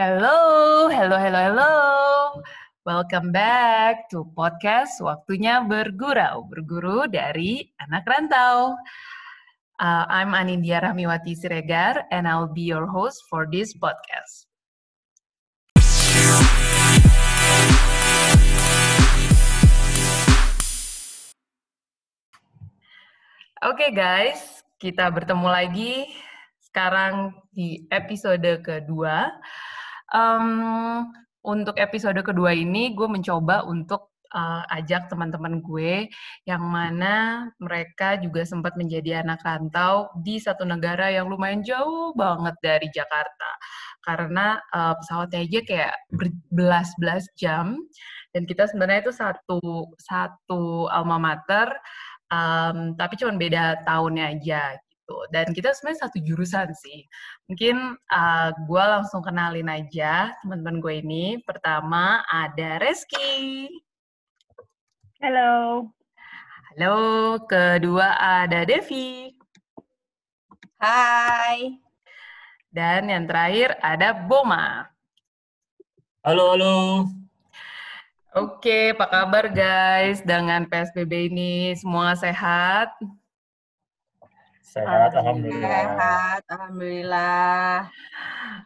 Hello, hello, hello, hello. Welcome back to podcast Waktunya Bergurau, berguru dari anak rantau. Uh, I'm Anindya Rahmiwati Siregar and I'll be your host for this podcast. Oke okay guys, kita bertemu lagi sekarang di episode kedua. Um, untuk episode kedua ini gue mencoba untuk uh, ajak teman-teman gue yang mana mereka juga sempat menjadi anak rantau di satu negara yang lumayan jauh banget dari Jakarta. Karena uh, pesawatnya aja kayak berbelas-belas jam dan kita sebenarnya itu satu satu alma mater um, tapi cuma beda tahunnya aja gitu. Dan kita sebenarnya satu jurusan sih. Mungkin uh, gue langsung kenalin aja teman-teman gue ini. Pertama ada Reski. Halo. Halo. Kedua ada Devi. Hai. Dan yang terakhir ada Boma. Halo, halo. Oke, apa kabar guys dengan PSBB ini? Semua sehat? Sehat, alhamdulillah. Sehat, alhamdulillah.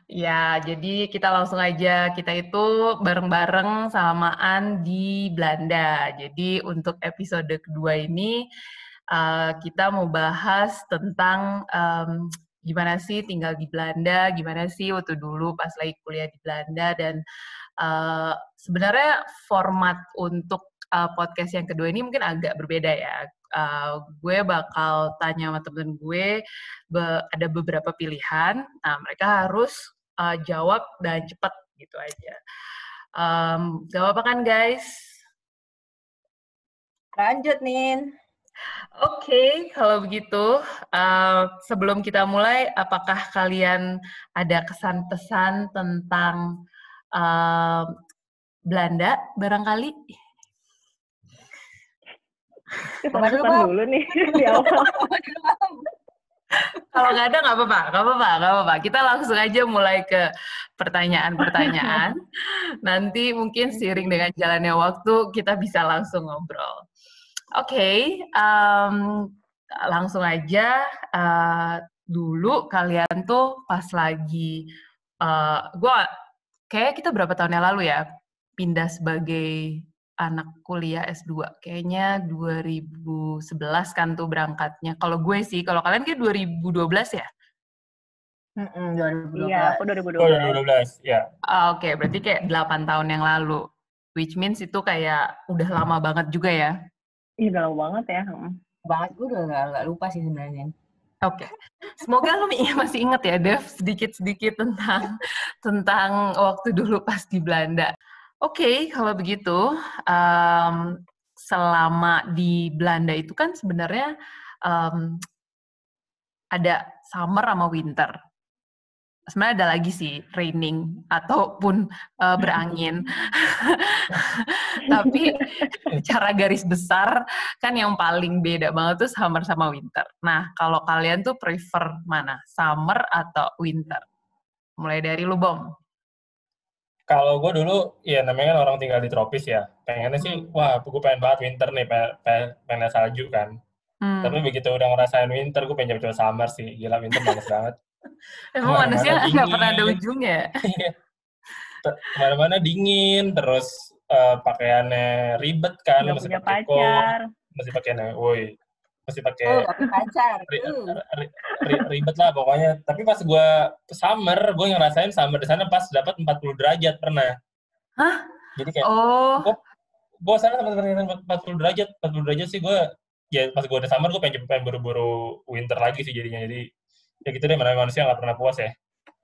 Ya, jadi kita langsung aja. Kita itu bareng-bareng samaan di Belanda. Jadi untuk episode kedua ini uh, kita mau bahas tentang um, gimana sih tinggal di Belanda, gimana sih waktu dulu pas lagi kuliah di Belanda dan uh, sebenarnya format untuk uh, podcast yang kedua ini mungkin agak berbeda ya uh, gue bakal tanya sama temen gue be ada beberapa pilihan. Nah, mereka harus uh, jawab dan cepat gitu aja. Um, gak apa-apa kan guys? Lanjut, Nin. Oke, okay, kalau begitu, uh, sebelum kita mulai, apakah kalian ada kesan-pesan tentang uh, Belanda barangkali? Kesan dulu nih di awal. Kalau nggak ada nggak apa-apa, nggak apa-apa, nggak apa-apa. Kita langsung aja mulai ke pertanyaan-pertanyaan. Nanti mungkin seiring dengan jalannya waktu kita bisa langsung ngobrol. Oke, okay, um, langsung aja. Uh, dulu kalian tuh pas lagi, uh, gue kayak kita berapa tahun yang lalu ya pindah sebagai anak kuliah S2. Kayaknya 2011 kan tuh berangkatnya. Kalau gue sih, kalau kalian kayak 2012 ya? Mm -mm, 2012. Iya, aku 2012. Oh, 2012, ya. Oke, okay, berarti kayak 8 tahun yang lalu. Which means itu kayak udah lama banget juga ya? Iya, udah lama banget ya. Banget, gue udah gak, gak lupa sih sebenarnya. Oke, okay. semoga lu masih inget ya, Dev, sedikit-sedikit tentang tentang waktu dulu pas di Belanda. Oke, okay, kalau begitu, um, selama di Belanda itu kan sebenarnya um, ada summer sama winter. Sebenarnya ada lagi sih raining ataupun uh, berangin. Tapi cara garis besar kan yang paling beda banget tuh summer sama winter. Nah, kalau kalian tuh prefer mana? Summer atau winter? Mulai dari lu, Bom. Kalau gue dulu, ya namanya kan orang tinggal di tropis ya. Pengennya sih, hmm. wah gue pengen banget winter nih, pengen, pengen salju kan. Hmm. Tapi begitu udah ngerasain winter, gue pengen coba summer sih. Gila, winter panas banget. Emang manusia nggak pernah ada ujungnya? Iya. Ke mana-mana dingin, terus uh, pakaiannya ribet kan. Gak masih pakai pacar. Masih pakaiannya, woi masih pakai oh, pacar. Ri, ri, ri, ribet lah pokoknya. Tapi pas gue ke summer, gue ngerasain summer di sana pas dapat 40 derajat pernah. Hah? Jadi kayak oh. gue gue sana teman 40 derajat, 40 derajat sih gue ya pas gue udah summer gue pengen pengen buru-buru winter lagi sih jadinya. Jadi ya gitu deh manusia nggak pernah puas ya.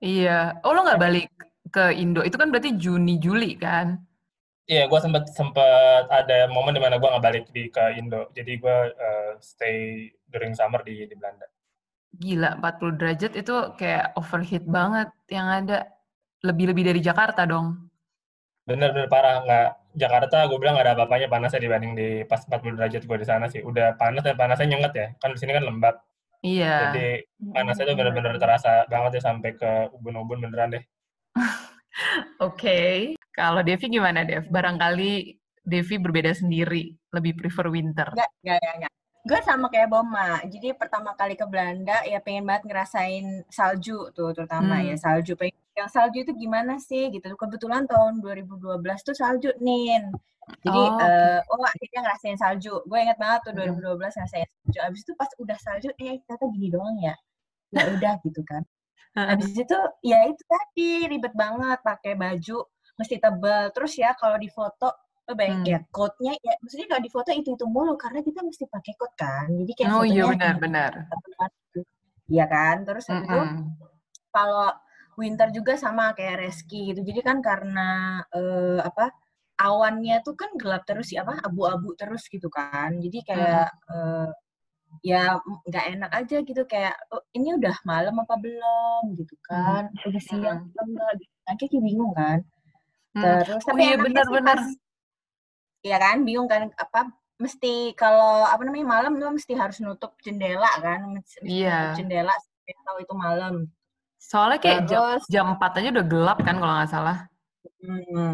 Iya. Oh lo nggak balik ke Indo? Itu kan berarti Juni Juli kan? Iya, gue sempet sempet ada momen di mana gue nggak balik di ke Indo, jadi gue uh, stay during summer di di Belanda. Gila, 40 derajat itu kayak overheat banget yang ada. Lebih-lebih dari Jakarta dong. Bener-bener parah, nggak Jakarta gue bilang nggak ada apa-apanya panasnya dibanding di pas 40 derajat gue di sana sih. Udah panas dan panasnya nyenget ya, kan di sini kan lembab. Iya. Jadi panasnya tuh bener-bener terasa banget ya sampai ke ubun-ubun beneran deh. Oke, kalau Devi gimana Dev? Barangkali Devi berbeda sendiri, lebih prefer winter. Enggak, enggak, enggak, enggak. Gue sama kayak Boma. Jadi pertama kali ke Belanda ya pengen banget ngerasain salju tuh terutama ya Hmm. salju. Pengen yang salju itu gimana sih gitu. Kebetulan tahun 2012 tuh salju nih. Jadi Oh, eh, oh akhirnya ngerasain salju. Gue inget banget tuh Mm-mm. 2012 ngerasain salju. Abis itu pas udah salju eh ternyata gini doang ya. Ya udah gitu kan. Habis itu ya itu tadi ribet banget pakai baju mesti tebel. Terus ya kalau di foto oh baik Hmm. ya coat-nya ya maksudnya kalau di foto itu itu mulu karena kita mesti pakai coat kan. Jadi kayak Oh iya fotonya benar-benar. Iya kan? Terus habis itu Mm-mm. kalau winter juga sama kayak Reski gitu. Jadi kan karena eh, apa awannya tuh kan gelap terus ya apa abu-abu terus gitu kan. Jadi kayak eh, ya m- nggak enak aja gitu kayak "Oh, ini udah malam apa belum gitu kan. Udah siang Mm. apa enggak gitu. kan. Kayak bingung kan. Hmm. Terus Oh tapi iya enaknya sih benar-benar. Iya kan, bingung kan apa mesti kalau apa namanya malam lo mesti harus nutup jendela kan, mesti mesti nutup Iya. jendela tahu itu malam. Soalnya kayak jam, Terus jam 4 aja udah gelap kan kalau nggak salah. hmm,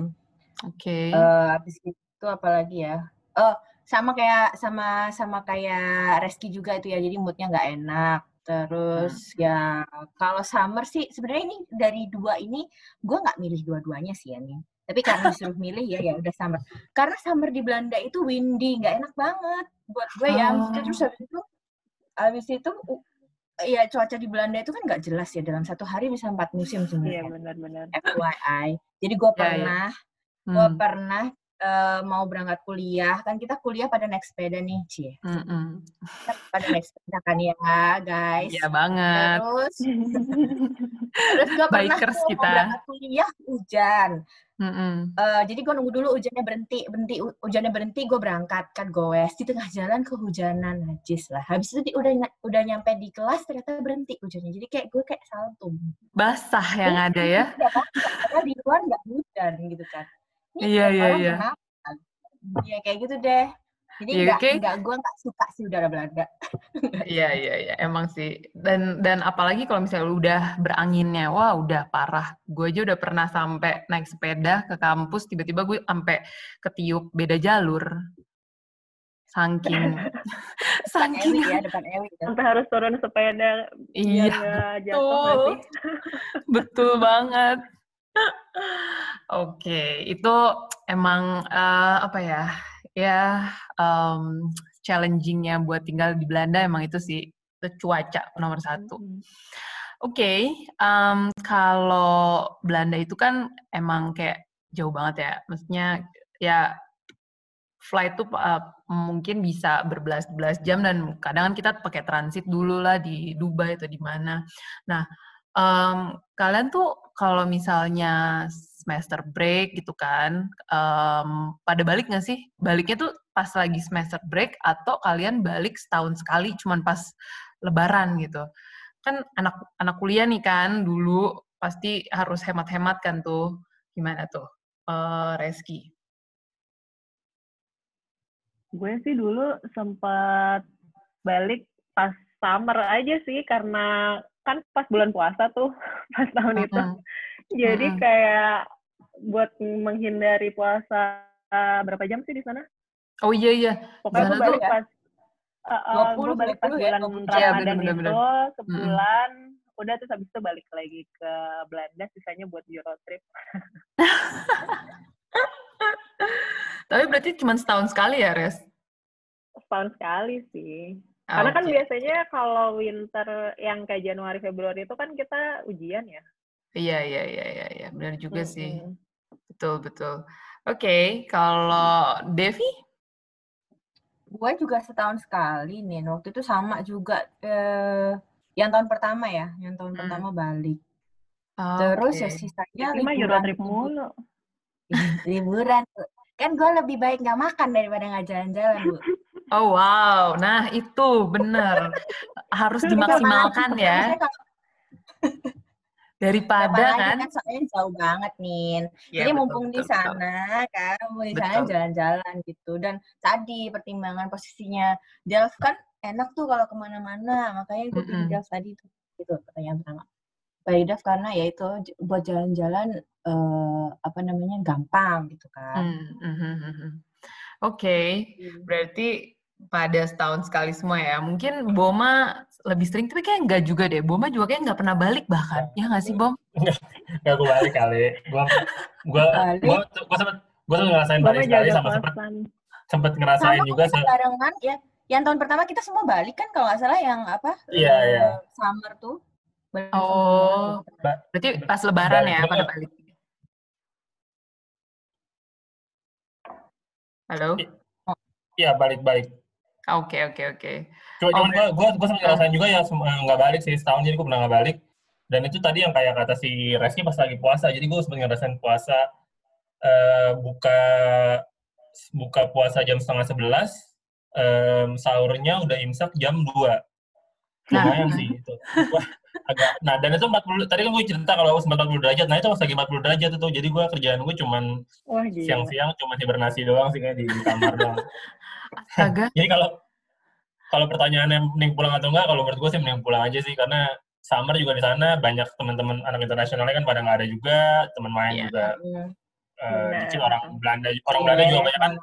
Oke. eh, habis itu apa lagi ya? Oh, sama kayak sama sama kayak Reski juga itu ya, jadi moodnya nggak enak. Terus ya kalau summer sih sebenarnya ini dari dua ini gue nggak milih dua-duanya sih ya nih. Tapi karena disuruh milih ya ya udah summer. Karena summer di Belanda itu windy, nggak enak banget buat gue ya. Maksudnya terus habis itu habis itu ya cuaca di Belanda itu kan nggak jelas ya dalam satu hari bisa empat musim Iya sebenarnya. benar-benar. FYI. Jadi gue Ya, ya. pernah gue Hmm. pernah eh, mau berangkat kuliah kan kita kuliah pada naik sepeda nih cie Mm-mm. Kita pada naik sepeda kan ya guys Iya banget. terus terus gue pernah Bikers tuh kita. mau berangkat kuliah hujan Mm-mm. Eh, jadi gue nunggu dulu hujannya berhenti berhenti hu- hujannya berhenti gue berangkat kan goes di tengah jalan kehujanan najis lah habis itu di- udah udah nyampe di kelas ternyata berhenti hujannya jadi kayak gue kayak saltum Basah yang ada ya. Udah pasti, karena di luar nggak hujan gitu kan. Iya, iya, orang iya. kenapa? Iya kayak gitu deh. Jadi Iya, nggak kayak- nggak gue nggak suka sih udara Belanda. Iya iya iya emang sih dan dan apalagi kalau misalnya lu udah beranginnya wah udah parah gue aja udah pernah sampai naik sepeda ke kampus tiba-tiba gue sampai ketiup beda jalur saking Depan Ewi saking ya, depan Ewi. ya. Sampai harus turun sepeda iya betul betul banget oke itu emang eh, apa ya ya em, challengingnya buat tinggal di Belanda emang itu sih itu cuaca nomor satu Mm-mm. Oke, em, kalau Belanda itu kan emang kayak jauh banget ya. Maksudnya ya flight tuh uh, mungkin bisa berbelas-belas jam dan kadang kan kita pakai transit dulu lah di Dubai atau di mana. Nah, em, kalian tuh kalau misalnya semester break gitu kan, em, pada balik nggak sih? Baliknya tuh pas lagi semester break atau kalian balik setahun sekali cuman pas lebaran gitu? Kan anak anak kuliah nih kan dulu pasti harus hemat-hemat kan tuh. Gimana tuh, eh, Reski? Gue sih dulu sempat balik pas summer aja sih karena kan pas bulan puasa tuh pas tahun itu. Mm-mm. Jadi Mm-mm. kayak buat menghindari puasa uh, berapa jam sih di sana? Oh iya iya, Pokoknya Sana gue balik tuh- pas uh, uh, 20, gue balik pas 20 ya, bulan 20 jam. Iya, Ramadan bener-bener, itu sebulan. Udah terus habis itu balik lagi ke Belanda sisanya buat Euro trip. tapi berarti cuma setahun sekali ya, Res? Setahun sekali sih. Karena kan biasanya kalau winter yang kayak Januari Februari itu kan kita ujian ya. Iya iya iya iya, iya. benar juga sih. Mm-mm. Betul betul. Oke, kalau Devi? Gue juga setahun sekali nih. Waktu itu sama juga. Eh, yang tahun pertama ya, yang tahun Hmm. pertama balik. Terus ya sisanya liburan. trip mulu. liburan. Kan gue lebih baik nggak makan daripada nggak jalan-jalan, Bu. Oh wow, nah itu benar harus dimaksimalkan ya daripada kapan lagi kan. kan soalnya jauh banget nih. Ya, Jadi betul, mumpung di betul, betul. sana kan, mumpung di sana Betul. jalan-jalan gitu. Dan tadi pertimbangan posisinya Delft kan enak tuh kalau ke mana-mana, makanya gue pilih Mm-mm. Delft tadi tuh. Gitu pertanyaan pertama. Bali Daf karena ya itu buat jalan-jalan uh, apa namanya gampang gitu kan. Hmm, hmm, hmm, hmm. Oke, okay. Hmm. berarti pada setahun sekali semua ya. Mungkin Boma lebih sering, tapi kayak enggak juga deh. Boma juga kayak nggak pernah balik bahkan. Ya nggak sih, Bom? Enggak, gue balik kali. Gue gue gue gue sempet gue tuh ngerasain balik sekali sama sempet sempet ngerasain sama juga. Sama barengan ya. Yang tahun pertama kita semua balik kan kalau nggak salah yang apa? Iya, uh, iya. Summer tuh. Oh, berarti pas lebaran ya pada balik. Halo? Iya, balik-balik. Oke, oke, oke. Cuma, gue gue gue sempat ngerasain juga ya nggak balik sih setahun jadi gue pernah nggak balik. Dan itu tadi yang kayak kata si Reski pas lagi puasa. Jadi gue sempat ngerasain puasa uh, buka buka puasa jam setengah sebelas, um, sahurnya udah imsak jam dua. Nah. Lumayan sih itu. Wah, agak nah dan itu 40 tadi kan gue cerita kalau aku sempat 40 derajat nah itu pas lagi 40 derajat itu jadi gue kerjaan gue cuman siang-siang cuma hibernasi doang sih kayak di, kamar doang Astaga. jadi kalau kalau pertanyaannya mending pulang atau enggak kalau menurut gue sih mending pulang aja sih karena summer juga di sana banyak teman-teman anak internasionalnya kan pada nggak ada juga teman main yeah. juga uh, kecil orang Belanda orang Belanda juga banyak kan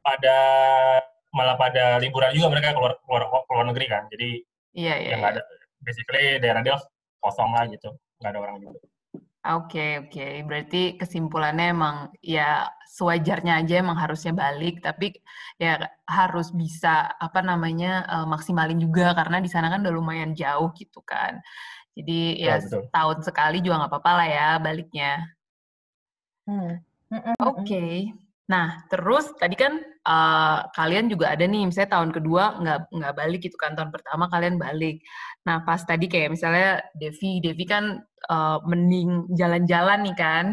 pada malah pada liburan juga mereka keluar keluar keluar negeri kan jadi iya, iya, yang iya. ada basically daerah dia kosong lah gitu nggak ada orang juga Oke, okay, oke. Okay. Berarti kesimpulannya emang ya sewajarnya aja emang harusnya balik, tapi ya harus bisa apa namanya uh, maksimalin juga karena di sana kan udah lumayan jauh gitu kan. Jadi ya, ya tahun sekali juga nggak apa-apa lah ya baliknya. Hmm. Oke. Okay. Nah, terus tadi kan uh, kalian juga ada nih, misalnya tahun kedua nggak nggak balik gitu kan, tahun pertama kalian balik. Nah, pas tadi kayak misalnya Devi, Devi kan uh, mending jalan-jalan nih kan,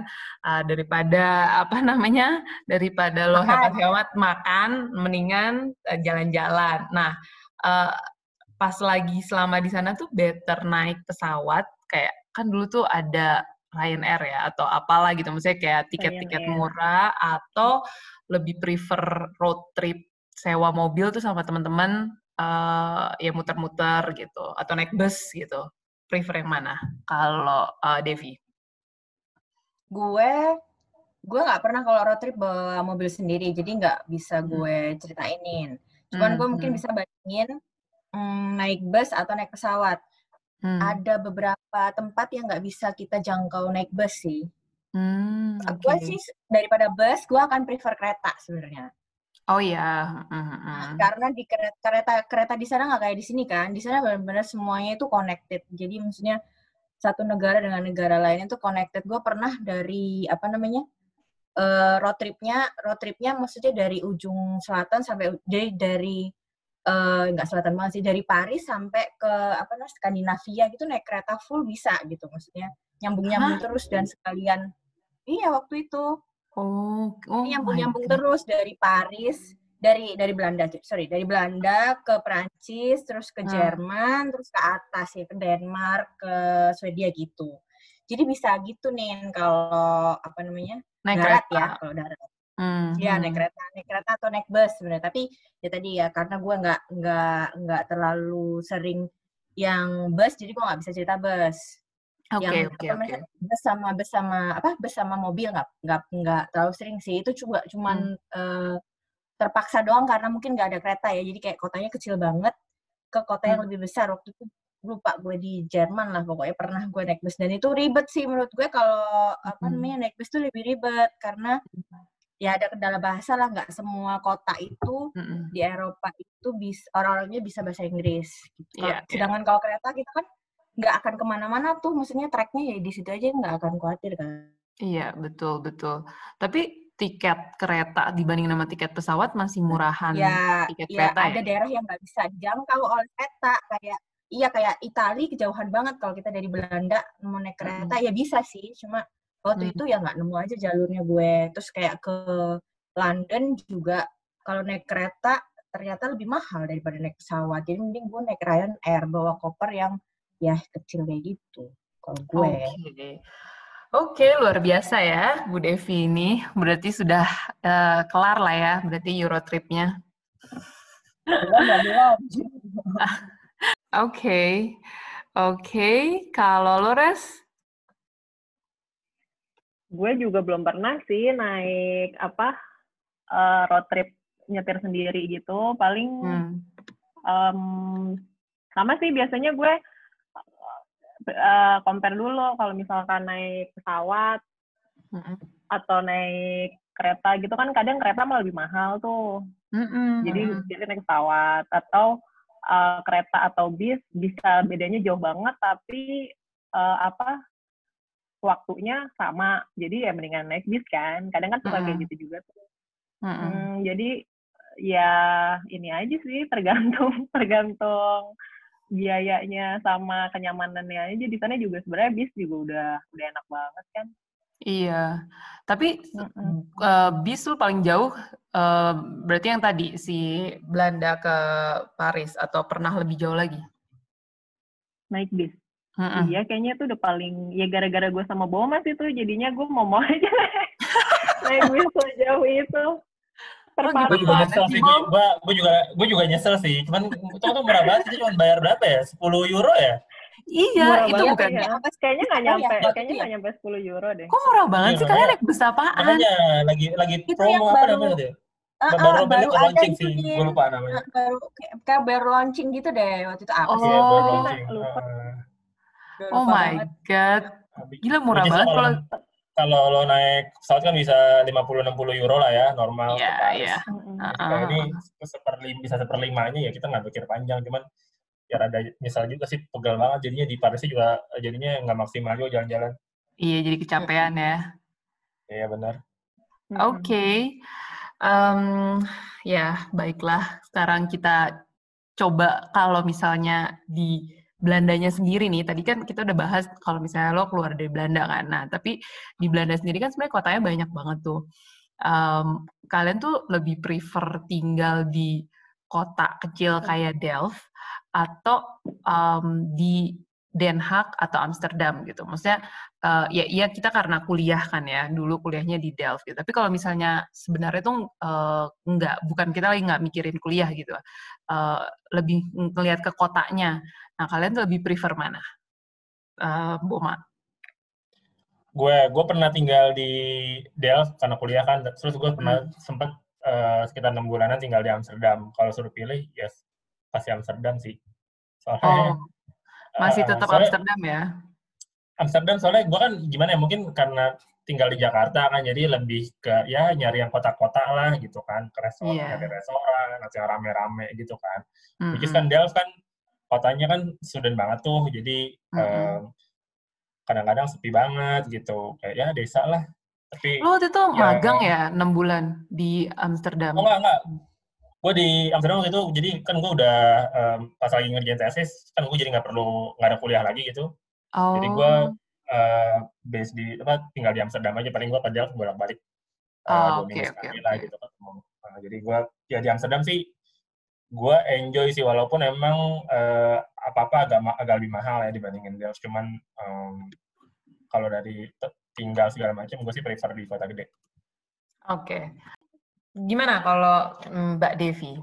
uh, daripada apa namanya, daripada lo hemat-hemat makan, mendingan jalan-jalan. Uh, nah, uh, pas lagi selama di sana tuh better naik pesawat, kayak kan dulu tuh ada Lion Air ya atau apalah gitu misalnya kayak tiket-tiket murah atau lebih prefer road trip sewa mobil tuh sama teman-teman uh, ya muter-muter gitu atau naik bus gitu prefer yang mana kalau uh, Devi gue gue nggak pernah kalau road trip bawa mobil sendiri jadi nggak bisa hmm. gue ceritainin cuman hmm. gue mungkin hmm. bisa bandingin hmm, naik bus atau naik pesawat Hmm. Ada beberapa tempat yang nggak bisa kita jangkau naik bus sih. Hmm, okay. Gue sih daripada bus, gue akan prefer kereta sebenarnya. Oh iya. Mm -hmm. Karena di kereta kereta kereta di sana nggak kayak di sini kan. Di sana benar-benar semuanya itu connected. Jadi maksudnya satu negara dengan negara lain itu connected. Gue pernah dari apa namanya uh, road tripnya, road tripnya maksudnya dari ujung selatan sampai jadi dari nggak uh, selatan banget sih dari Paris sampai ke apa namanya Skandinavia gitu naik kereta full bisa gitu maksudnya. Nyambung nyambung terus dan sekalian. Iya waktu itu. Oh, oh nyambung nyambung terus dari Paris dari dari Belanda sorry dari Belanda ke Prancis terus ke hmm. Jerman terus ke atas ya ke Denmark ke Swedia gitu. Jadi bisa gitu nih kalau apa namanya naik darat kereta. ya kalau darat Mm, ya naik kereta, naik kereta atau naik bus sebenarnya. Tapi ya tadi ya karena gue nggak nggak nggak terlalu sering yang bus, jadi gue nggak bisa cerita bus. Oke okay, oke okay, oke. Okay. Bus sama bus sama apa bus sama mobil nggak nggak nggak terlalu sering sih. Itu juga cuman hmm. uh, terpaksa doang karena mungkin nggak ada kereta ya. Jadi kayak kotanya kecil banget ke kota yang hmm. lebih besar waktu itu lupa gue di Jerman lah pokoknya pernah gue naik bus dan itu ribet sih menurut gue kalau apa hmm. namanya naik bus tuh lebih ribet karena ya ada kendala bahasa lah nggak semua kota itu mm-hmm. di Eropa itu bis orang-orangnya bisa bahasa Inggris gitu. Yeah, iya. Sedangkan yeah. kalau kereta kita kan nggak akan ke mana-mana tuh, maksudnya tracknya ya di situ aja nggak akan khawatir kan. Iya betul betul. Tapi tiket kereta dibanding sama tiket pesawat masih murahan ya, tiket ya, kereta ada ya? daerah yang nggak bisa dijangkau oleh kereta kayak iya kayak Italia kejauhan banget kalau kita dari Belanda mau naik kereta hmm. ya bisa sih cuma waktu hmm. itu ya nggak nemu aja jalurnya gue terus kayak ke London juga kalau naik kereta ternyata lebih mahal daripada naik pesawat jadi mending gue naik Ryan Air bawa koper yang ya kecil kayak gitu kalau gue okay. Oke, okay, luar biasa ya Bu Devi ini. Berarti sudah uh, kelar lah ya, berarti Eurotripnya. Oke. Okay. okay. kalau lo res? Gue juga belum pernah sih naik apa uh, road trip nyetir sendiri gitu. Paling hmm. um, sama sih biasanya gue uh, compare dulu kalau misalkan naik pesawat hmm. atau naik kereta gitu kan kadang kereta malah lebih mahal tuh. Mm-hmm. Jadi jadi naik pesawat atau uh, kereta atau bis bisa bedanya jauh banget tapi uh, apa waktunya sama. Jadi ya mendingan naik bis kan. Kadang kan suka mm-hmm. kayak gitu juga tuh. Hmm, jadi ya ini aja sih tergantung tergantung biayanya sama kenyamanannya aja di sana juga sebenarnya bis juga udah udah enak banget kan. Iya, tapi uh, bis tuh paling jauh uh, berarti yang tadi si Belanda ke Paris atau pernah lebih jauh lagi? Naik bis. Mm-mm. Iya, kayaknya itu udah paling ya gara-gara gue sama Bomas itu jadinya gue mau mau aja naik bis sejauh itu. Oh, gue juga nyesel sih, gue, gue juga gue juga nyesel sih. Cuman itu tuh murah banget sih, cuma bayar berapa ya? 10 euro ya? Iya, murah itu bukan. Ya. Kayaknya nggak nyampe, ya, kayaknya nggak nyampe 10 euro deh. Kok murah banget iya, sih? Kalian naik bus apaan? Makanya lagi lagi itu promo apa baru, namanya deh? Uh, baru, baru ada launching sih, gue lupa namanya. Baru kayak baru launching gitu deh waktu itu apa oh, sih? Iya, baru launching. Lupa. Oh my god. Gila murah Jadi banget kalau kalau lo naik pesawat kan bisa 50-60 euro lah ya normal. Iya, iya. Nah, ini seperlim, bisa seperlimanya ya kita nggak pikir panjang, cuman ya ada misal juga sih pegal banget jadinya di Paris juga jadinya nggak maksimal juga jalan-jalan. Iya jadi kecapean ya. Iya benar. Oke, okay. um, ya baiklah. Sekarang kita coba kalau misalnya di Belandanya sendiri nih, tadi kan kita udah bahas kalau misalnya lo keluar dari Belanda kan. Nah, tapi di Belanda sendiri kan sebenarnya kotanya banyak banget tuh. Um, kalian tuh lebih prefer tinggal di kota kecil kayak Delft atau um, di Den Haag atau Amsterdam gitu. Maksudnya uh, ya iya kita karena kuliah kan ya, dulu kuliahnya di Delft gitu. Tapi kalau misalnya sebenarnya tuh uh, enggak, bukan kita lagi nggak mikirin kuliah gitu. Uh, lebih ngelihat ke kotanya. Nah, kalian tuh lebih prefer mana? Uh, Boma. Gue gue pernah tinggal di Delft karena kuliah kan, terus gue pernah hmm. sempat uh, sekitar enam bulanan tinggal di Amsterdam. Kalau suruh pilih, yes, pasti Amsterdam sih. Soalnya, oh, masih tetap uh, Amsterdam ya? Amsterdam soalnya gue kan gimana ya mungkin karena tinggal di Jakarta kan jadi lebih ke ya nyari yang kota-kota lah gitu kan ke restoran yeah. nyari restoran atau rame-rame gitu kan. Mm-hmm. Which is kan Delft kan kotanya kan student banget tuh jadi mm-hmm. um, kadang-kadang sepi banget gitu kayak ya desa lah. Tapi lo waktu itu ya, magang ya enam bulan di Amsterdam? Oh enggak enggak gue di Amsterdam waktu itu jadi kan gue udah um, pas lagi ngerjain tesis kan gue jadi nggak perlu nggak ada kuliah lagi gitu oh. jadi gue uh, base di apa tinggal di Amsterdam aja paling gue kerja bolak balik uh, oh, dua okay, minggu okay, sekali okay. lah gitu ketemu nah, jadi gue ya di Amsterdam sih gue enjoy sih walaupun emang uh, apa apa agak agak lebih mahal ya dibandingin Delft cuman um, kalau dari tinggal segala macam gue sih prefer di kota gede. Oke, okay. Gimana kalau Mbak Devi?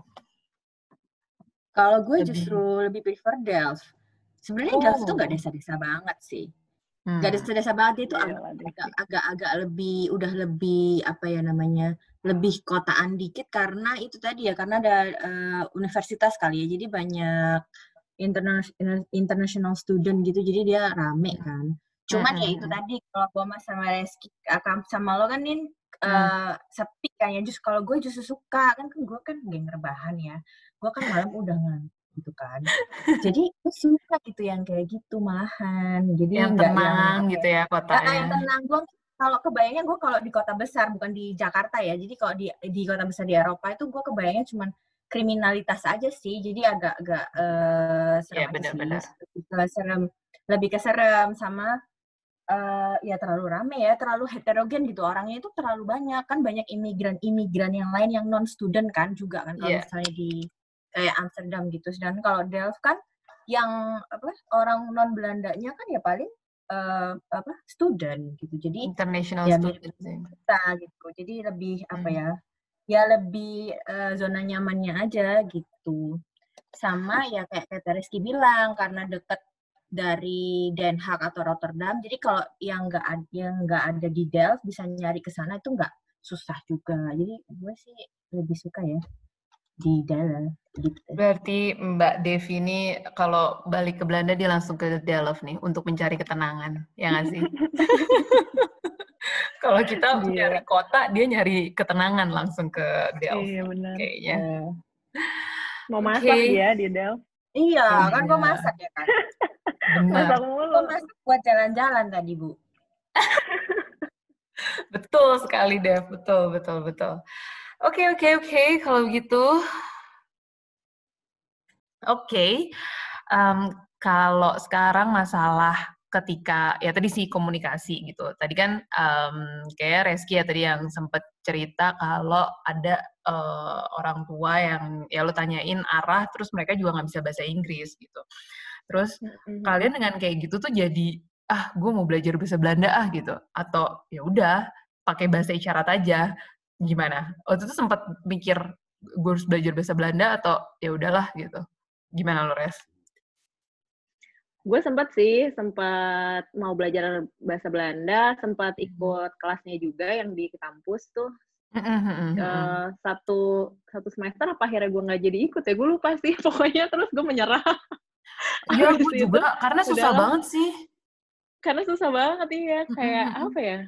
Kalau gue justru lebih prefer Delft. Sebenarnya oh. Delft itu nggak desa-desa banget sih. Hmm. Gak desa-desa banget itu iya, agak-agak lebih udah lebih apa ya namanya lebih kotaan dikit karena itu tadi ya karena ada uh, universitas kali ya jadi banyak international international student gitu jadi dia rame kan. Cuman hmm. ya itu tadi kalau gue sama Reski sama lo kan nih uh, sepi kayaknya justru kalau gue justru suka kan kan gue kan geng rebahan ya gue kan malam udah ngantuk gitu kan. Jadi gue suka gitu yang kayak gitu malahan. Jadi yang tenang yang, gitu ya kotanya. Yang tenang. Gue kalau kebayangnya gue kalau di kota besar bukan di Jakarta ya. Jadi kalau di di kota besar di Eropa itu gue kebayangnya cuman kriminalitas aja sih. Jadi agak-agak uh, serem ya, bener, bener. serem lebih keserem sama uh, ya terlalu rame ya, terlalu heterogen gitu. Orangnya itu terlalu banyak. Kan banyak imigran-imigran yang lain yang non student kan juga kan kalau yeah. misalnya di kayak Amsterdam gitu. Dan kalau Delft kan yang apa orang non Belandanya kan ya paling uh, apa student gitu. Jadi international ya, student kita gitu. Jadi lebih hmm. apa ya? Ya lebih uh, zona nyamannya aja gitu. Sama ya kayak kata Rizky bilang karena deket dari Den Haag atau Rotterdam. Jadi kalau yang nggak ada yang nggak ada di Delft bisa nyari ke sana itu nggak susah juga. Jadi gue sih lebih suka ya di Delft. Gitu. Berarti Mbak Devi ini kalau balik ke Belanda dia langsung ke Delft nih untuk mencari ketenangan, ya nggak sih? kalau kita iya. nyari kota, dia nyari ketenangan langsung ke Delft. Iya benar. Kayaknya. Yeah. Mau masak okay. ya di Delft? Iya, oh, kan gue masak ya kan. Masak mulu. Gue masak buat jalan-jalan tadi, Bu. betul sekali, Dev. Betul, betul, betul. Oke, okay, oke, okay, oke. Okay. Kalau gitu, oke. Okay. Um, kalau sekarang masalah ketika ya tadi sih komunikasi gitu. Tadi kan um, kayak Reski ya tadi yang sempat cerita kalau ada uh, orang tua yang ya lo tanyain arah terus mereka juga nggak bisa bahasa Inggris gitu. Terus mm-hmm. kalian dengan kayak gitu tuh jadi ah gue mau belajar bahasa Belanda ah gitu atau ya udah pakai bahasa isyarat aja gimana? Waktu itu sempat mikir gue harus belajar bahasa Belanda atau ya udahlah gitu. Gimana lo Res? gue sempat sih sempat mau belajar bahasa Belanda sempat hmm. ikut kelasnya juga yang di kampus tuh. Uh, satu satu semester apa akhirnya gue nggak jadi ikut ya? Gue lupa sih pokoknya terus gue menyerah. Iya gue juga karena susah dalam, banget sih. Karena susah banget iya. Kayak apa ya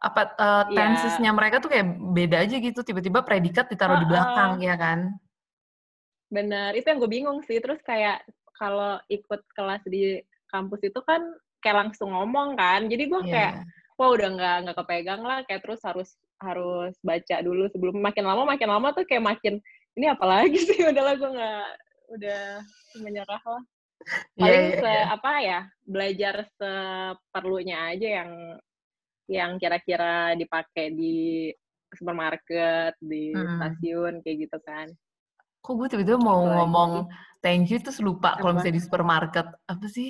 apa uh, tensesnya ya. mereka tuh kayak beda aja gitu tiba-tiba predikat ditaruh uh, di belakang ya kan bener itu yang gue bingung sih terus kayak kalau ikut kelas di kampus itu kan kayak langsung ngomong kan jadi gue yeah. kayak wah udah nggak nggak kepegang lah kayak terus harus harus baca dulu sebelum makin lama makin lama tuh kayak makin ini apalagi sih udahlah gue nggak udah menyerah lah iya, paling yeah, yeah, se yeah. apa ya belajar seperlunya aja yang yang kira-kira dipakai di supermarket di hmm. stasiun kayak gitu kan Kok gue tiba-tiba mau Apa ngomong lagi? thank you terus lupa kalau misalnya di supermarket. Apa sih?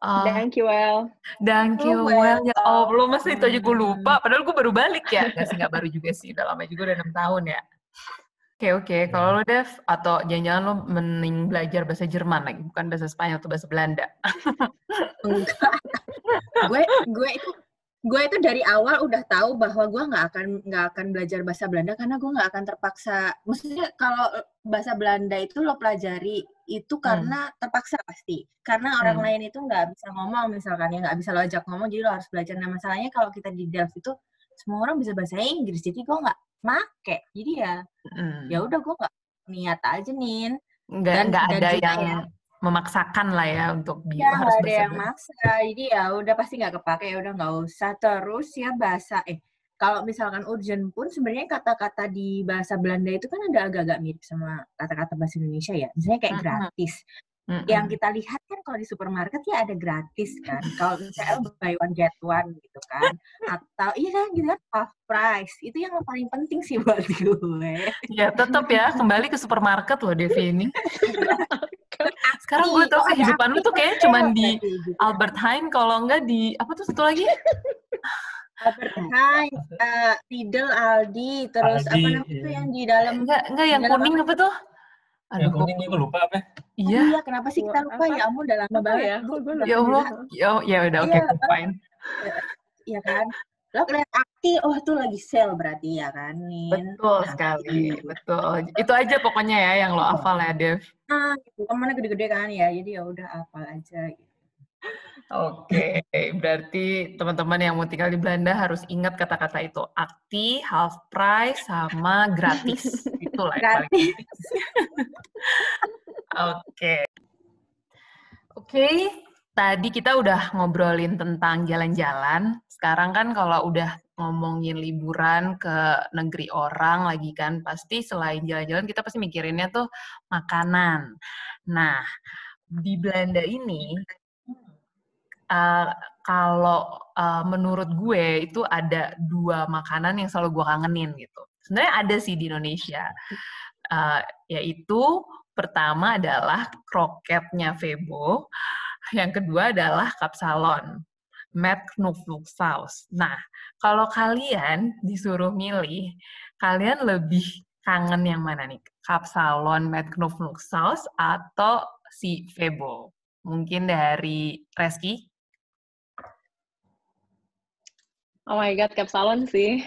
Uh, thank you well. Thank you oh, well. Ya Allah, masa itu aja gue lupa. Padahal gue baru balik ya. Gak sih, gak baru juga sih. Udah lama juga, udah 6 tahun ya. Oke, okay, oke. Okay. Kalau lo, Dev, atau jangan-jangan lo mending belajar bahasa Jerman lagi, bukan bahasa Spanyol atau bahasa Belanda? gue gue itu gue itu dari awal udah tahu bahwa gue nggak akan nggak akan belajar bahasa Belanda karena gue nggak akan terpaksa. Maksudnya kalau bahasa Belanda itu lo pelajari itu hmm. karena hmm. terpaksa pasti. Karena orang hmm. lain itu nggak bisa ngomong misalkan ya nggak bisa lo ajak ngomong jadi lo harus belajar. Nah masalahnya kalau kita di Delft itu semua orang bisa bahasa Inggris jadi gue nggak make. Jadi ya hmm. ya udah gue nggak niat aja nih. Nggak nggak ada yang ya, memaksakan lah ya untuk di ya, harus ada yang maksa. Jadi ya udah pasti nggak kepake ya udah nggak usah. Terus ya bahasa eh kalau misalkan urgent pun sebenarnya kata-kata di bahasa Belanda itu kan ada agak-agak mirip sama kata-kata bahasa Indonesia ya. Misalnya kayak gratis Mm-hmm. Yang kita lihat kan kalau di supermarket ya ada gratis kan. Kalau misalnya buy one get one gitu kan. Atau iya kan gitu kan half price. Itu yang paling penting sih buat gue. Ya tetap ya kembali ke supermarket loh Devi ini. Sekarang gue tau kehidupan lu tuh kayaknya cuma di Albert Heijn kalau enggak di apa tuh satu lagi? Albert Heijn, uh, Lidl, Aldi, terus Aldi, apa namanya iya. yang di dalam enggak enggak yang kuning apa tuh? Aduh, yang kuning gue lupa apa? Iya. Oh, iya, kenapa sih kita lupa ya? Ampun, udah lama banget. Ya, gue, gue ya Allah. Ya, ya udah oke, okay, iya, fine. Iya kan? lo lihat akti oh itu lagi sale berarti ya kan nih betul nah, sekali gitu. betul itu aja pokoknya ya yang lo hafal ya Dev nah gitu ke mana gede-gede kan ya jadi ya udah hafal aja gitu. Oke, okay. berarti teman-teman yang mau tinggal di Belanda harus ingat kata-kata itu. Akti, half price, sama gratis. Itulah paling Oke. Oke, tadi kita udah ngobrolin tentang jalan-jalan sekarang kan kalau udah ngomongin liburan ke negeri orang lagi kan pasti selain jalan-jalan kita pasti mikirinnya tuh makanan. Nah di Belanda ini uh, kalau uh, menurut gue itu ada dua makanan yang selalu gue kangenin gitu. Sebenarnya ada sih di Indonesia, uh, yaitu pertama adalah kroketnya Febo, yang kedua adalah kapsalon. Mad Knoflook Sauce. Nah, kalau kalian disuruh milih, kalian lebih kangen yang mana nih? Kapsalon Mad Knoflook Sauce atau si Febo? Mungkin dari Reski? Oh my God, Cap Salon sih.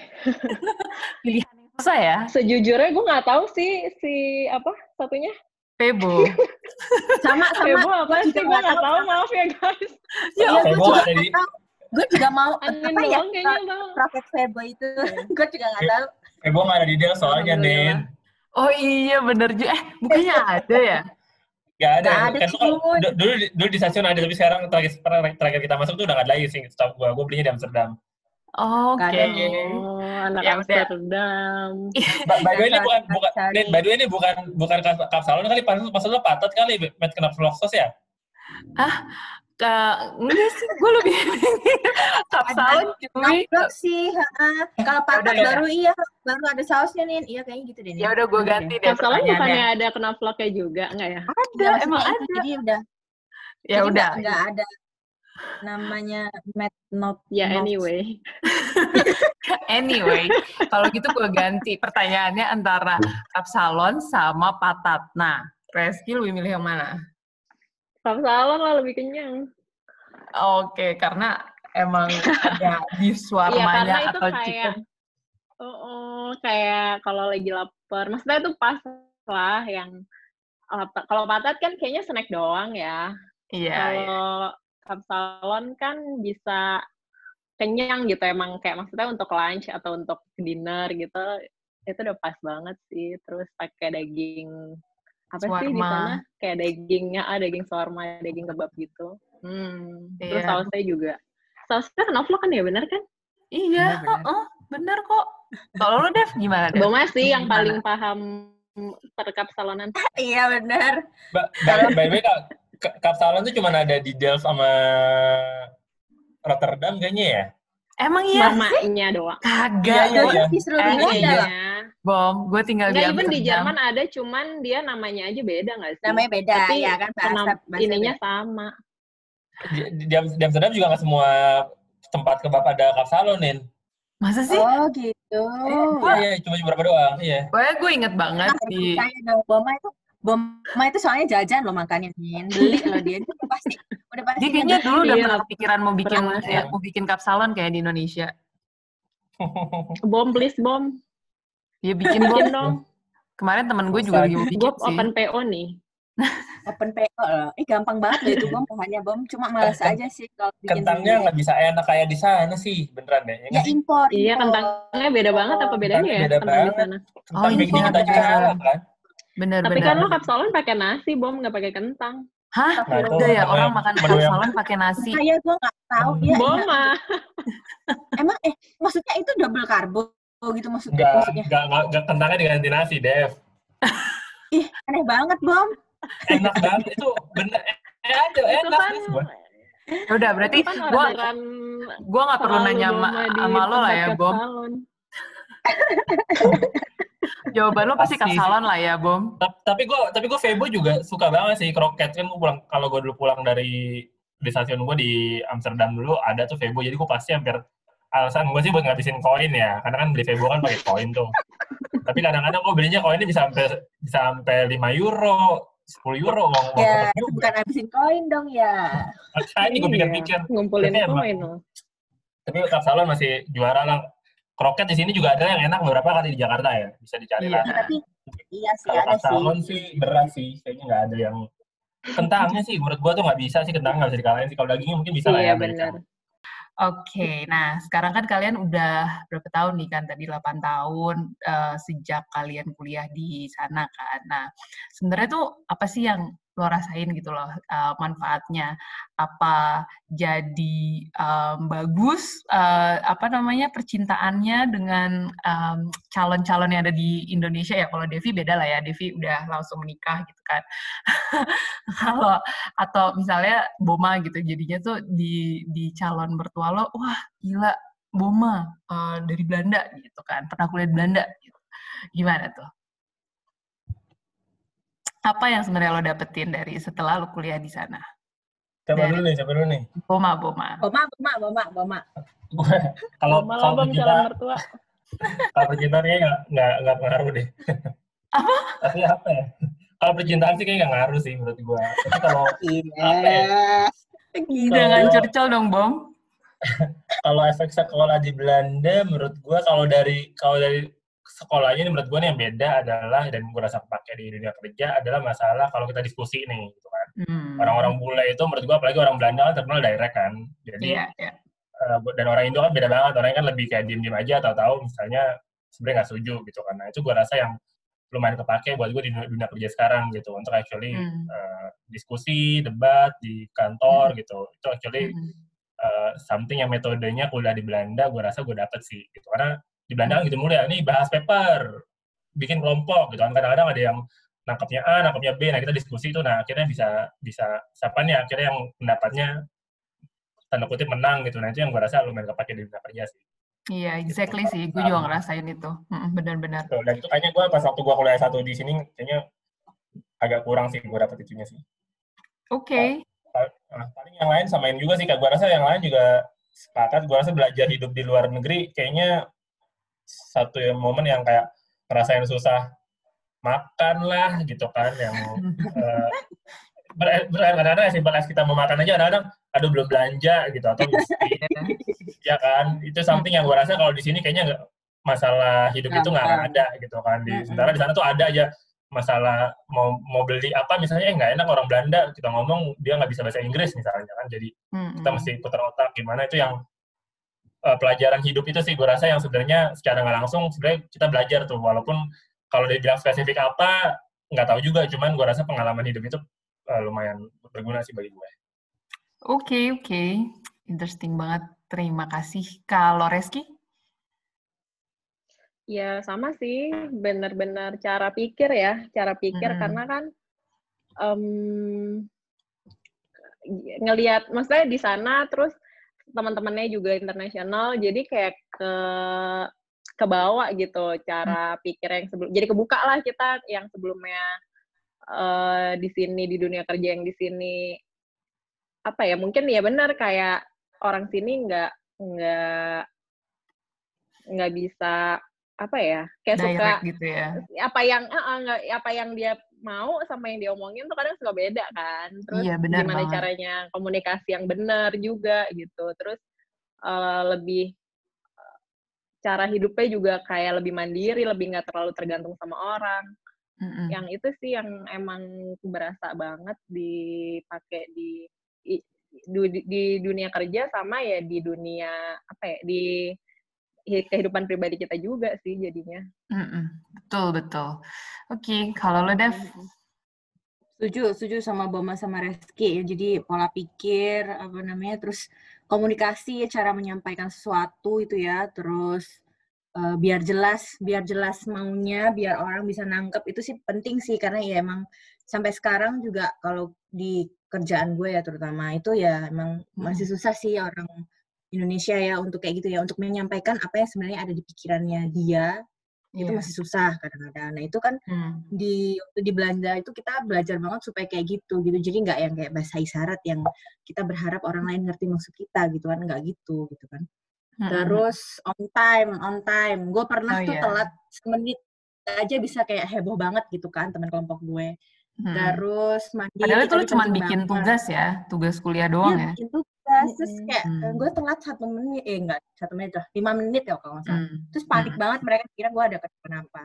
Pilihan yang susah ya? Sejujurnya gue nggak tahu sih si apa satunya. Pebo. sama sama. Pebo apa sih? Gue nggak tahu, maaf ya guys. Ya, ya gue juga nggak tahu. Gue juga mau Angin apa doang ya, kayaknya Febo itu. gue juga nggak tahu. Pebo nggak ada di dia soalnya, Nin. Oh iya, bener juga. Eh, bukannya ada ya? Gak ada. Gak ada kan dulu, dulu di stasiun ada, tapi sekarang terakhir, terakhir kita masuk tuh udah gak ada lagi sih. Setahu gue, gue belinya di Amsterdam. Oke. Okay. Oh, anak ya, Amsterdam. by the way ini bukan bukan by the way ini bukan bukan kapsalon kali pas pas lo patat kali met kena floksos ya? Ah, ke enggak sih, gue lebih kapsalon cuy. sih, kalau patat ya baru iya, baru ada sausnya nih. Iya kayaknya gitu deh. Ya udah gue ganti deh Kapsalon bukannya ada kena floknya juga enggak ya? Ada, ya, emang ada. Jadi udah. Ya udah. Enggak ada namanya Matt Not ya yeah, anyway. Anyway kalau gitu gue ganti pertanyaannya antara kapsalon sama patat. Nah Reski lebih milih yang mana? Kapsalon lah lebih kenyang. Oke okay, karena emang ada di suaranya ya, atau kayak, chicken oh, oh kayak kalau lagi lapar. Maksudnya itu pas lah yang kalau patat kan kayaknya snack doang ya. Iya. Kalau salon kan bisa kenyang gitu emang kayak maksudnya untuk lunch atau untuk dinner gitu itu udah pas banget sih. Terus pakai daging apa swarma. sih di sana? Kayak dagingnya ah daging shawarma daging kebab gitu. Hmm. terus yeah. sausnya juga. Sausnya knoflook kan ya bener kan? Iya bener, Oh, bener. kok. Kalau lo Dev gimana Dev? Boma sih yang paling paham terkap salonan. Iya bener. By the way Kapsalan tuh cuma ada di Delft sama Rotterdam kayaknya ya? Emang iya Mamanya doang. Kagak. Iya, iya. Di seluruh eh, iya. Bom, gue tinggal nggak, di Amsterdam. di Jerman ada, cuman dia namanya aja beda nggak sih? Namanya beda, Tapi ya kan bahasa, bahasa ininya beda. sama. Di, di, di Amsterdam juga nggak semua tempat kebab ada kapsalonin. Masa sih? Oh gitu. Eh, iya, cuma beberapa doang. Iya. Pokoknya gue inget banget nah, di. Kayak Boma itu Boma itu soalnya jajan loh makannya, Min. Beli loh dia itu pasti udah pasti. Dia kayaknya dulu udah pernah pikiran mau bikin ya, mau bikin kapsalon kayak di Indonesia. bom please bom. Ya bikin bom. dong. Kemarin temen gue juga lagi mau bikin sih. open PO nih. open PO loh. Eh gampang banget loh itu bom bahannya bom. Cuma malas aja sih kalau bikin Kentangnya nggak bisa enak kayak di sana sih, beneran deh. Ya, ya impor. Iya kentangnya beda banget apa bedanya ya? Beda banget. Di sana. Kentang oh, ini kita juga kan. Bener, Tapi bener. kan lo kapsalon pakai nasi, bom nggak pakai kentang. Hah? Nah, Udah ya orang makan kapsalon pakai nasi. Iya, gue nggak tahu. Ya, bom mah. Emang eh maksudnya itu double karbo gitu maksudnya? Gak, maksudnya? Gak, gak, gak kentangnya diganti nasi, Dev. Ih, aneh banget, Bom. Enak banget itu bener. Eh, aja enak. Kan, Udah berarti kan gua gua nggak perlu nanya sama lo lah ya, Bom. Jawaban lo pasti, pasti kasalan lah ya, Bom. Tapi gue tapi gue Febo juga suka banget sih kroket kan gue pulang kalau gue dulu pulang dari di stasiun gue di Amsterdam dulu ada tuh Febo jadi gue pasti hampir alasan gue sih buat ngabisin koin ya karena kan beli Febo kan pakai koin tuh. tapi kadang-kadang gue belinya koinnya bisa sampai bisa sampai lima euro 10 euro uang uang ya, itu bukan habisin koin dong ya. Makanya gue pikir-pikir. Ngumpulin koin Tapi Kapsalon masih juara lah kroket di sini juga ada yang enak beberapa kali di Jakarta ya bisa dicari iya, lah. Tapi iya sih Kalau ada sih. sih berat sih kayaknya nggak ada yang kentangnya sih menurut gua tuh nggak bisa sih kentang nggak bisa dikalahin sih kalau dagingnya mungkin bisa lah iya, ya. benar. Oke, okay, nah sekarang kan kalian udah berapa tahun nih kan? Tadi 8 tahun uh, sejak kalian kuliah di sana kan. Nah, sebenarnya tuh apa sih yang lo rasain gitu loh uh, manfaatnya. Apa jadi um, bagus uh, apa namanya percintaannya dengan um, calon-calon yang ada di Indonesia? Ya kalau Devi beda lah ya. Devi udah langsung menikah gitu kan. Kalau atau misalnya Boma gitu jadinya tuh di di calon mertua lo wah gila Boma uh, dari Belanda gitu kan. Pernah kuliah di Belanda? Gitu. gimana tuh apa yang sebenarnya lo dapetin dari setelah lo kuliah di sana? Siapa dulu nih? Siapa dulu nih? Boma, Boma. Boma, Boma, Boma, Boma. kalau kalau kita mertua. kalau kita nih nggak nggak nggak pengaruh deh. Apa? Tapi apa ya? kalau percintaan sih kayaknya nggak ngaruh sih menurut gue. Tapi kalau iya. ya? Jangan curcol dong, Bom. kalau efek sekolah di Belanda, menurut gue kalau dari kalau dari sekolahnya ini menurut gue nih yang beda adalah dan gue rasa pakai di dunia kerja adalah masalah kalau kita diskusi nih gitu kan. Hmm. Orang-orang bule itu menurut gue apalagi orang Belanda kan terkenal direct kan. Jadi yeah, yeah. Uh, dan orang Indo kan beda banget. Orangnya kan lebih kayak diem-diem aja atau tahu misalnya sebenarnya nggak setuju gitu kan. Nah itu gue rasa yang lumayan kepake buat gue di dunia, dunia kerja sekarang gitu untuk actually hmm. uh, diskusi debat di kantor hmm. gitu itu actually hmm. uh, something yang metodenya kuliah di Belanda gue rasa gue dapet sih gitu karena di Belanda kan gitu mulai ini bahas paper bikin kelompok gitu kan kadang-kadang ada yang nangkapnya A nangkapnya B nah kita diskusi itu nah akhirnya bisa bisa siapa nih akhirnya yang pendapatnya tanda kutip menang gitu nah itu yang gue rasa lumayan kepake di dunia kerja sih Iya, exactly sih. Gue juga ngerasain itu. Benar-benar. Dan itu kayaknya gue pas waktu gue kuliah satu di sini, kayaknya agak kurang sih gue dapet itunya sih. Oke. Okay. Nah, paling yang lain samain juga sih. Kak. Gue rasa yang lain juga sepakat. Gue rasa belajar hidup di luar negeri kayaknya satu momen yang kayak ngerasain susah makan lah gitu kan yang uh, kadang-kadang simpel as kita mau makan aja kadang-kadang aduh belum belanja gitu atau mesti ya kan? Itu something yang gue rasa kalau di sini kayaknya nggak masalah hidup itu nggak ada gitu kan. Di sementara di sana tuh ada aja masalah mau mau beli apa misalnya eh nggak enak orang Belanda kita ngomong dia nggak bisa bahasa Inggris misalnya kan jadi kita mesti putar otak gimana itu yang uh, pelajaran hidup itu sih gue rasa yang sebenarnya secara nggak langsung sebenarnya kita belajar tuh walaupun kalau dia bilang spesifik apa nggak tahu juga cuman gue rasa pengalaman hidup itu uh, lumayan berguna sih bagi gue. Oke okay, oke, okay. interesting banget. Terima kasih. Kalau Reski? Ya sama sih, benar-benar cara pikir ya, cara pikir hmm. karena kan um, ngelihat, maksudnya di sana terus teman-temannya juga internasional, jadi kayak ke ke bawah gitu cara hmm. pikir yang sebelum, jadi kebuka lah kita yang sebelumnya uh, di sini di dunia kerja yang di sini apa ya mungkin ya benar kayak orang sini nggak nggak nggak bisa apa ya kayak Direct suka gitu ya apa yang uh, nggak apa yang dia mau sama yang dia omongin tuh kadang suka beda kan terus iya, benar gimana banget. caranya komunikasi yang benar juga gitu terus uh, lebih cara hidupnya juga kayak lebih mandiri lebih nggak terlalu tergantung sama orang Mm-hmm. Yang itu sih yang emang berasa banget dipakai di, di di dunia kerja sama ya di dunia apa ya di kehidupan pribadi kita juga sih jadinya. Mm-mm. Betul betul. Oke, okay. kalau lo Dev? Setuju, setuju sama Boma sama Reski. Jadi pola pikir apa namanya, terus komunikasi, cara menyampaikan sesuatu itu ya, terus uh, biar jelas biar jelas maunya biar orang bisa nangkep itu sih penting sih karena ya emang sampai sekarang juga kalau di kerjaan gue ya terutama itu ya emang masih susah sih orang Indonesia ya untuk kayak gitu ya untuk menyampaikan apa yang sebenarnya ada di pikirannya dia yeah. itu iya. masih susah kadang-kadang. Nah itu kan hmm. di di Belanda itu kita belajar banget supaya kayak gitu gitu. Jadi nggak yang kayak bahasa isyarat yang kita berharap orang lain ngerti maksud kita gitu kan nggak gitu gitu kan. Terus on time, on time. Gue pernah oh, tuh yeah. telat semenit aja bisa kayak heboh banget gitu kan teman kelompok gue. Hmm. Terus mandi. Padahal itu lu cuma bikin banget. tugas ya, tugas kuliah doang ya? bikin tugas. Terus kayak hmm. gue telat satu menit, eh enggak satu menit lah, lima menit ya kalau nggak salah. Hmm. Terus panik hmm. banget mereka kira gue ada kenapa.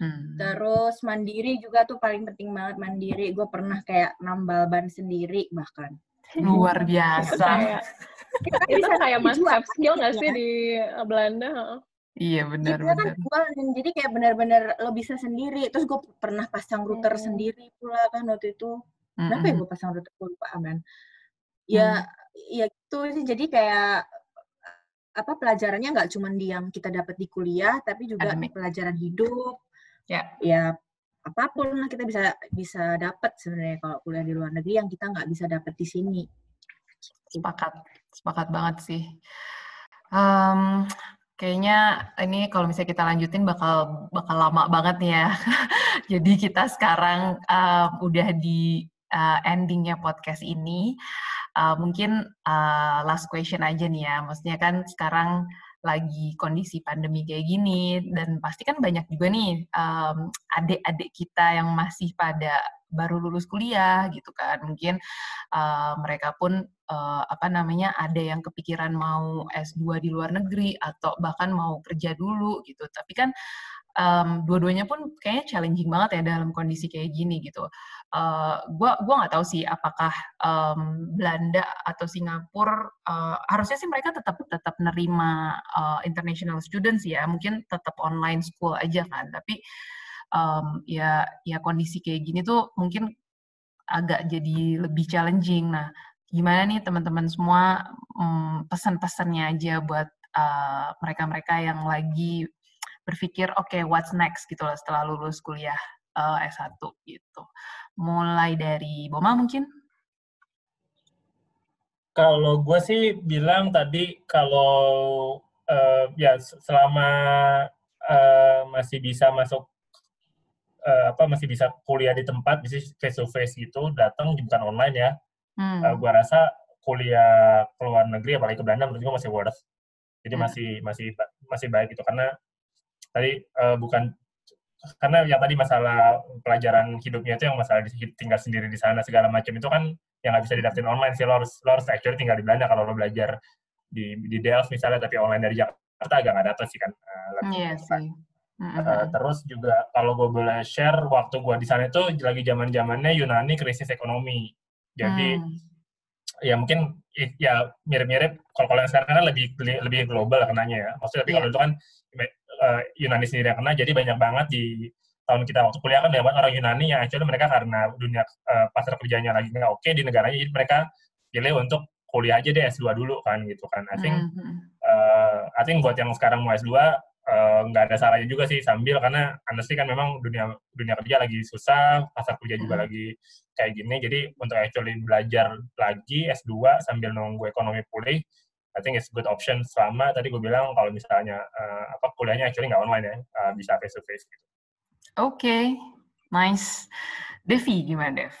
Hmm. Terus mandiri juga tuh paling penting banget mandiri. Gue pernah kayak nambal ban sendiri bahkan. Luar biasa. itu, itu kayak must have skill nggak sih di eh, Belanda? Iya benar benar. Kan gua, jadi kayak benar-benar lo bisa sendiri. Terus gue pernah pasang router hmm. sendiri pula kan waktu itu. Kenapa ya gue pasang router gue lupa kan? Ya mm. Ya itu sih jadi kayak apa pelajarannya nggak cuma di yang kita dapat di kuliah tapi juga Ademik. pelajaran hidup. Ya. Ya apa pun lah kita bisa bisa dapat sebenarnya kalau kuliah di luar negeri yang kita nggak bisa dapat di sini. Sepakat, sepakat banget sih. Um, kayaknya ini kalau misalnya kita lanjutin bakal bakal lama banget nih ya. Jadi kita sekarang uh, udah di uh, endingnya podcast ini. Uh, mungkin uh, last question aja nih ya. Maksudnya kan sekarang lagi kondisi pandemi kayak gini dan pasti kan banyak juga nih um, adik-adik kita yang masih pada baru lulus kuliah gitu kan mungkin uh, mereka pun uh, apa namanya ada yang kepikiran mau S2 di luar negeri atau bahkan mau kerja dulu gitu tapi kan um, dua-duanya pun kayaknya challenging banget ya dalam kondisi kayak gini gitu. Uh, gua nggak tahu sih apakah um, Belanda atau Singapura uh, harusnya sih mereka tetap tetap nerima uh, international students ya. Mungkin tetap online school aja kan. Tapi um, ya ya kondisi kayak gini tuh mungkin agak jadi lebih challenging. Nah gimana nih teman-teman semua um, pesan-pesannya aja buat mereka-mereka uh, yang lagi berpikir oke okay, what's next gitu loh setelah lulus kuliah uh, S1 gitu. Mulai dari Boma mungkin? Kalau gue sih bilang tadi kalau uh, ya selama uh, masih bisa masuk uh, apa masih bisa kuliah di tempat bisa face to face gitu datang bukan online ya. Hmm. Uh, gue rasa kuliah ke luar negeri apalagi ke Belanda menurut gue masih worth. Jadi hmm. masih masih masih baik gitu karena tadi uh, bukan karena yang tadi masalah pelajaran hidupnya itu yang masalah tinggal sendiri di sana segala macam. Itu kan yang nggak bisa didaftarin online sih. Lo harus lo harus actually tinggal di Belanda kalau lo belajar di di Delft misalnya tapi online dari Jakarta agak nggak dapet sih kan uh, iya sih. Uh, terus juga kalau gue boleh share waktu gue di sana itu lagi zaman zamannya Yunani krisis ekonomi. Jadi hmm. ya mungkin ya mirip-mirip kalau kalau yang sekarang kan lebih lebih global kenanya ya. Maksudnya tapi yeah. kalau itu kan uh, Yunani sendiri yang kena, jadi banyak banget di tahun kita waktu kuliah kan banyak banget orang Yunani yang actually mereka karena dunia uh, pasar kerjanya lagi nggak oke okay di negaranya, jadi mereka pilih untuk kuliah aja deh S2 dulu kan gitu kan. I think mm-hmm. uh, I think buat yang sekarang mau S2 nggak uh, ada salahnya juga sih sambil karena honestly kan memang dunia dunia kerja lagi susah, pasar kerja juga mm-hmm. lagi kayak gini. Jadi untuk actually belajar lagi S2 sambil nunggu ekonomi pulih I think it's good option selama tadi gue bilang kalau misalnya uh, apa kuliahnya actually nggak online ya uh, bisa face to face gitu. Oke, okay. nice. Devi gimana Dev?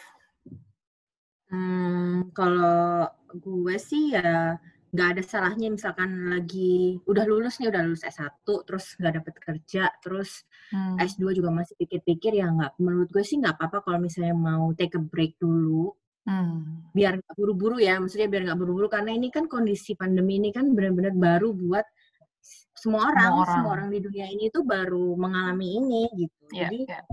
Hmm, kalau gue sih ya nggak ada salahnya misalkan lagi udah lulus nih udah lulus S1 terus nggak dapet kerja terus hmm. S2 juga masih pikir-pikir ya nggak menurut gue sih nggak apa-apa kalau misalnya mau take a break dulu Hmm. Biar nggak buru-buru ya, maksudnya biar nggak buru-buru karena ini kan kondisi pandemi ini kan benar-benar baru buat semua orang, semua orang, semua orang di dunia ini tuh baru mengalami ini gitu. Yeah, Jadi yeah.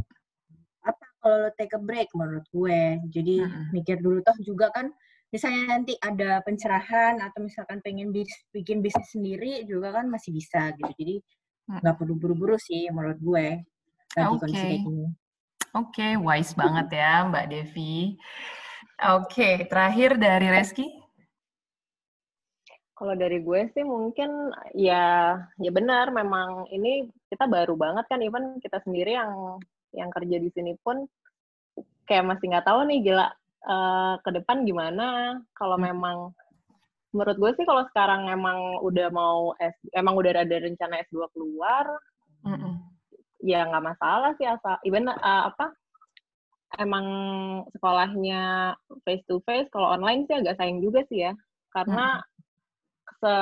apa kalau lo take a break menurut gue? Jadi hmm. mikir dulu toh juga kan misalnya nanti ada pencerahan atau misalkan pengen bis, bikin bisnis sendiri juga kan masih bisa gitu. Jadi hmm. nggak hmm. perlu buru-buru sih menurut gue okay. gini. Oke, okay, wise banget ya Mbak Devi. Oke, terakhir dari Reski. Kalau dari gue sih mungkin ya ya benar memang ini kita baru banget kan even kita sendiri yang yang kerja di sini pun kayak masih nggak tahu nih gila uh, ke depan gimana kalau hmm. memang menurut gue sih kalau sekarang emang udah mau S emang udah ada rencana S2 keluar mm -mm. ya nggak masalah sih asal even uh, apa emang sekolahnya face to face kalau online sih agak sayang juga sih ya karena hmm. se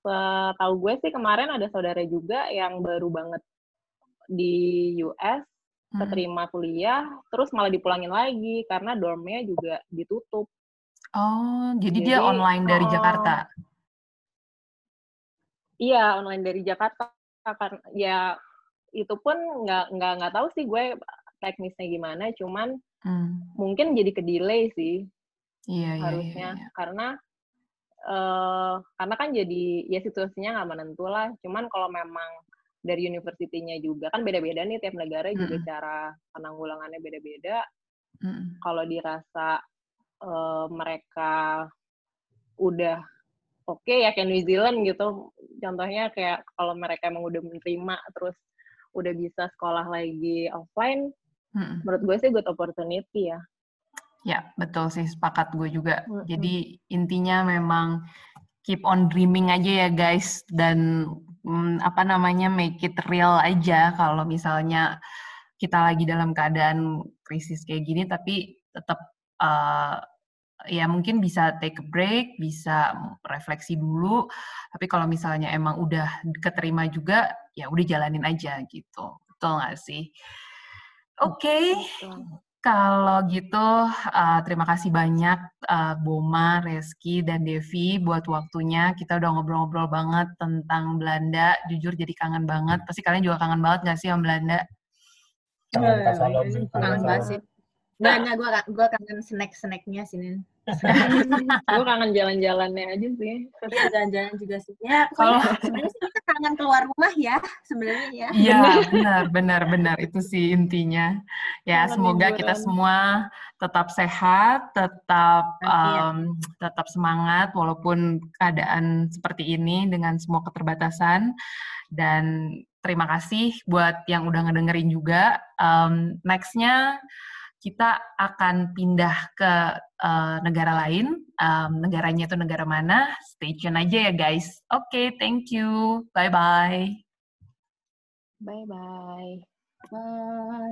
setahu gue sih kemarin ada saudara juga yang baru banget di US hmm. keterima kuliah terus malah dipulangin lagi karena dormnya juga ditutup. Oh, jadi, jadi dia online dari oh, Jakarta. Iya, online dari Jakarta karena ya itu pun nggak nggak nggak tahu sih gue teknisnya gimana, cuman hmm. mungkin jadi ke delay sih iya, iya, iya harusnya iya, iya. karena uh, karena kan jadi ya situasinya nggak menentu lah. Cuman kalau memang dari universitinya juga kan beda-beda nih tiap negara mm. juga cara penanggulangannya beda-beda. Mm. Kalau dirasa uh, mereka udah oke okay, ya kayak New Zealand gitu. Contohnya kayak kalau mereka emang udah menerima terus udah bisa sekolah lagi offline, Hmm. Menurut gue sih good opportunity ya. Ya, betul sih, sepakat gue juga. Hmm. Jadi intinya memang keep on dreaming aja ya guys, dan hmm, apa namanya make it real aja kalau misalnya kita lagi dalam keadaan krisis kayak gini, tapi tetap uh, ya mungkin bisa take a break, bisa refleksi dulu. Tapi kalau misalnya emang udah keterima juga, ya udah jalanin aja gitu. Betul nggak sih? Oke. Okay. Kalau gitu, uh, terima kasih banyak uh, Boma, Reski, dan Devi buat waktunya. Kita udah ngobrol-ngobrol banget tentang Belanda. Jujur jadi kangen banget. Pasti kalian juga kangen banget gak sih sama Belanda? Kangen, kangen banget sih. Nggak, nggak, gue, gue kangen snack-snacknya sih, gue kangen jalan-jalannya aja sih. Iya, jalan-jalan juga sih. Ya, kalau sebenarnya sih kita kangen keluar rumah ya, sebenarnya ya. Iya, benar, benar, benar. Itu sih intinya. Ya, kangen semoga liburan. kita semua tetap sehat, tetap um, tetap semangat walaupun keadaan seperti ini dengan semua keterbatasan. Dan terima kasih buat yang udah ngedengerin juga. Um, Next-nya kita akan pindah ke uh, negara lain. Um, negaranya itu negara mana? Stay tune aja ya guys. Oke, okay, thank you. Bye-bye. Bye-bye. Bye.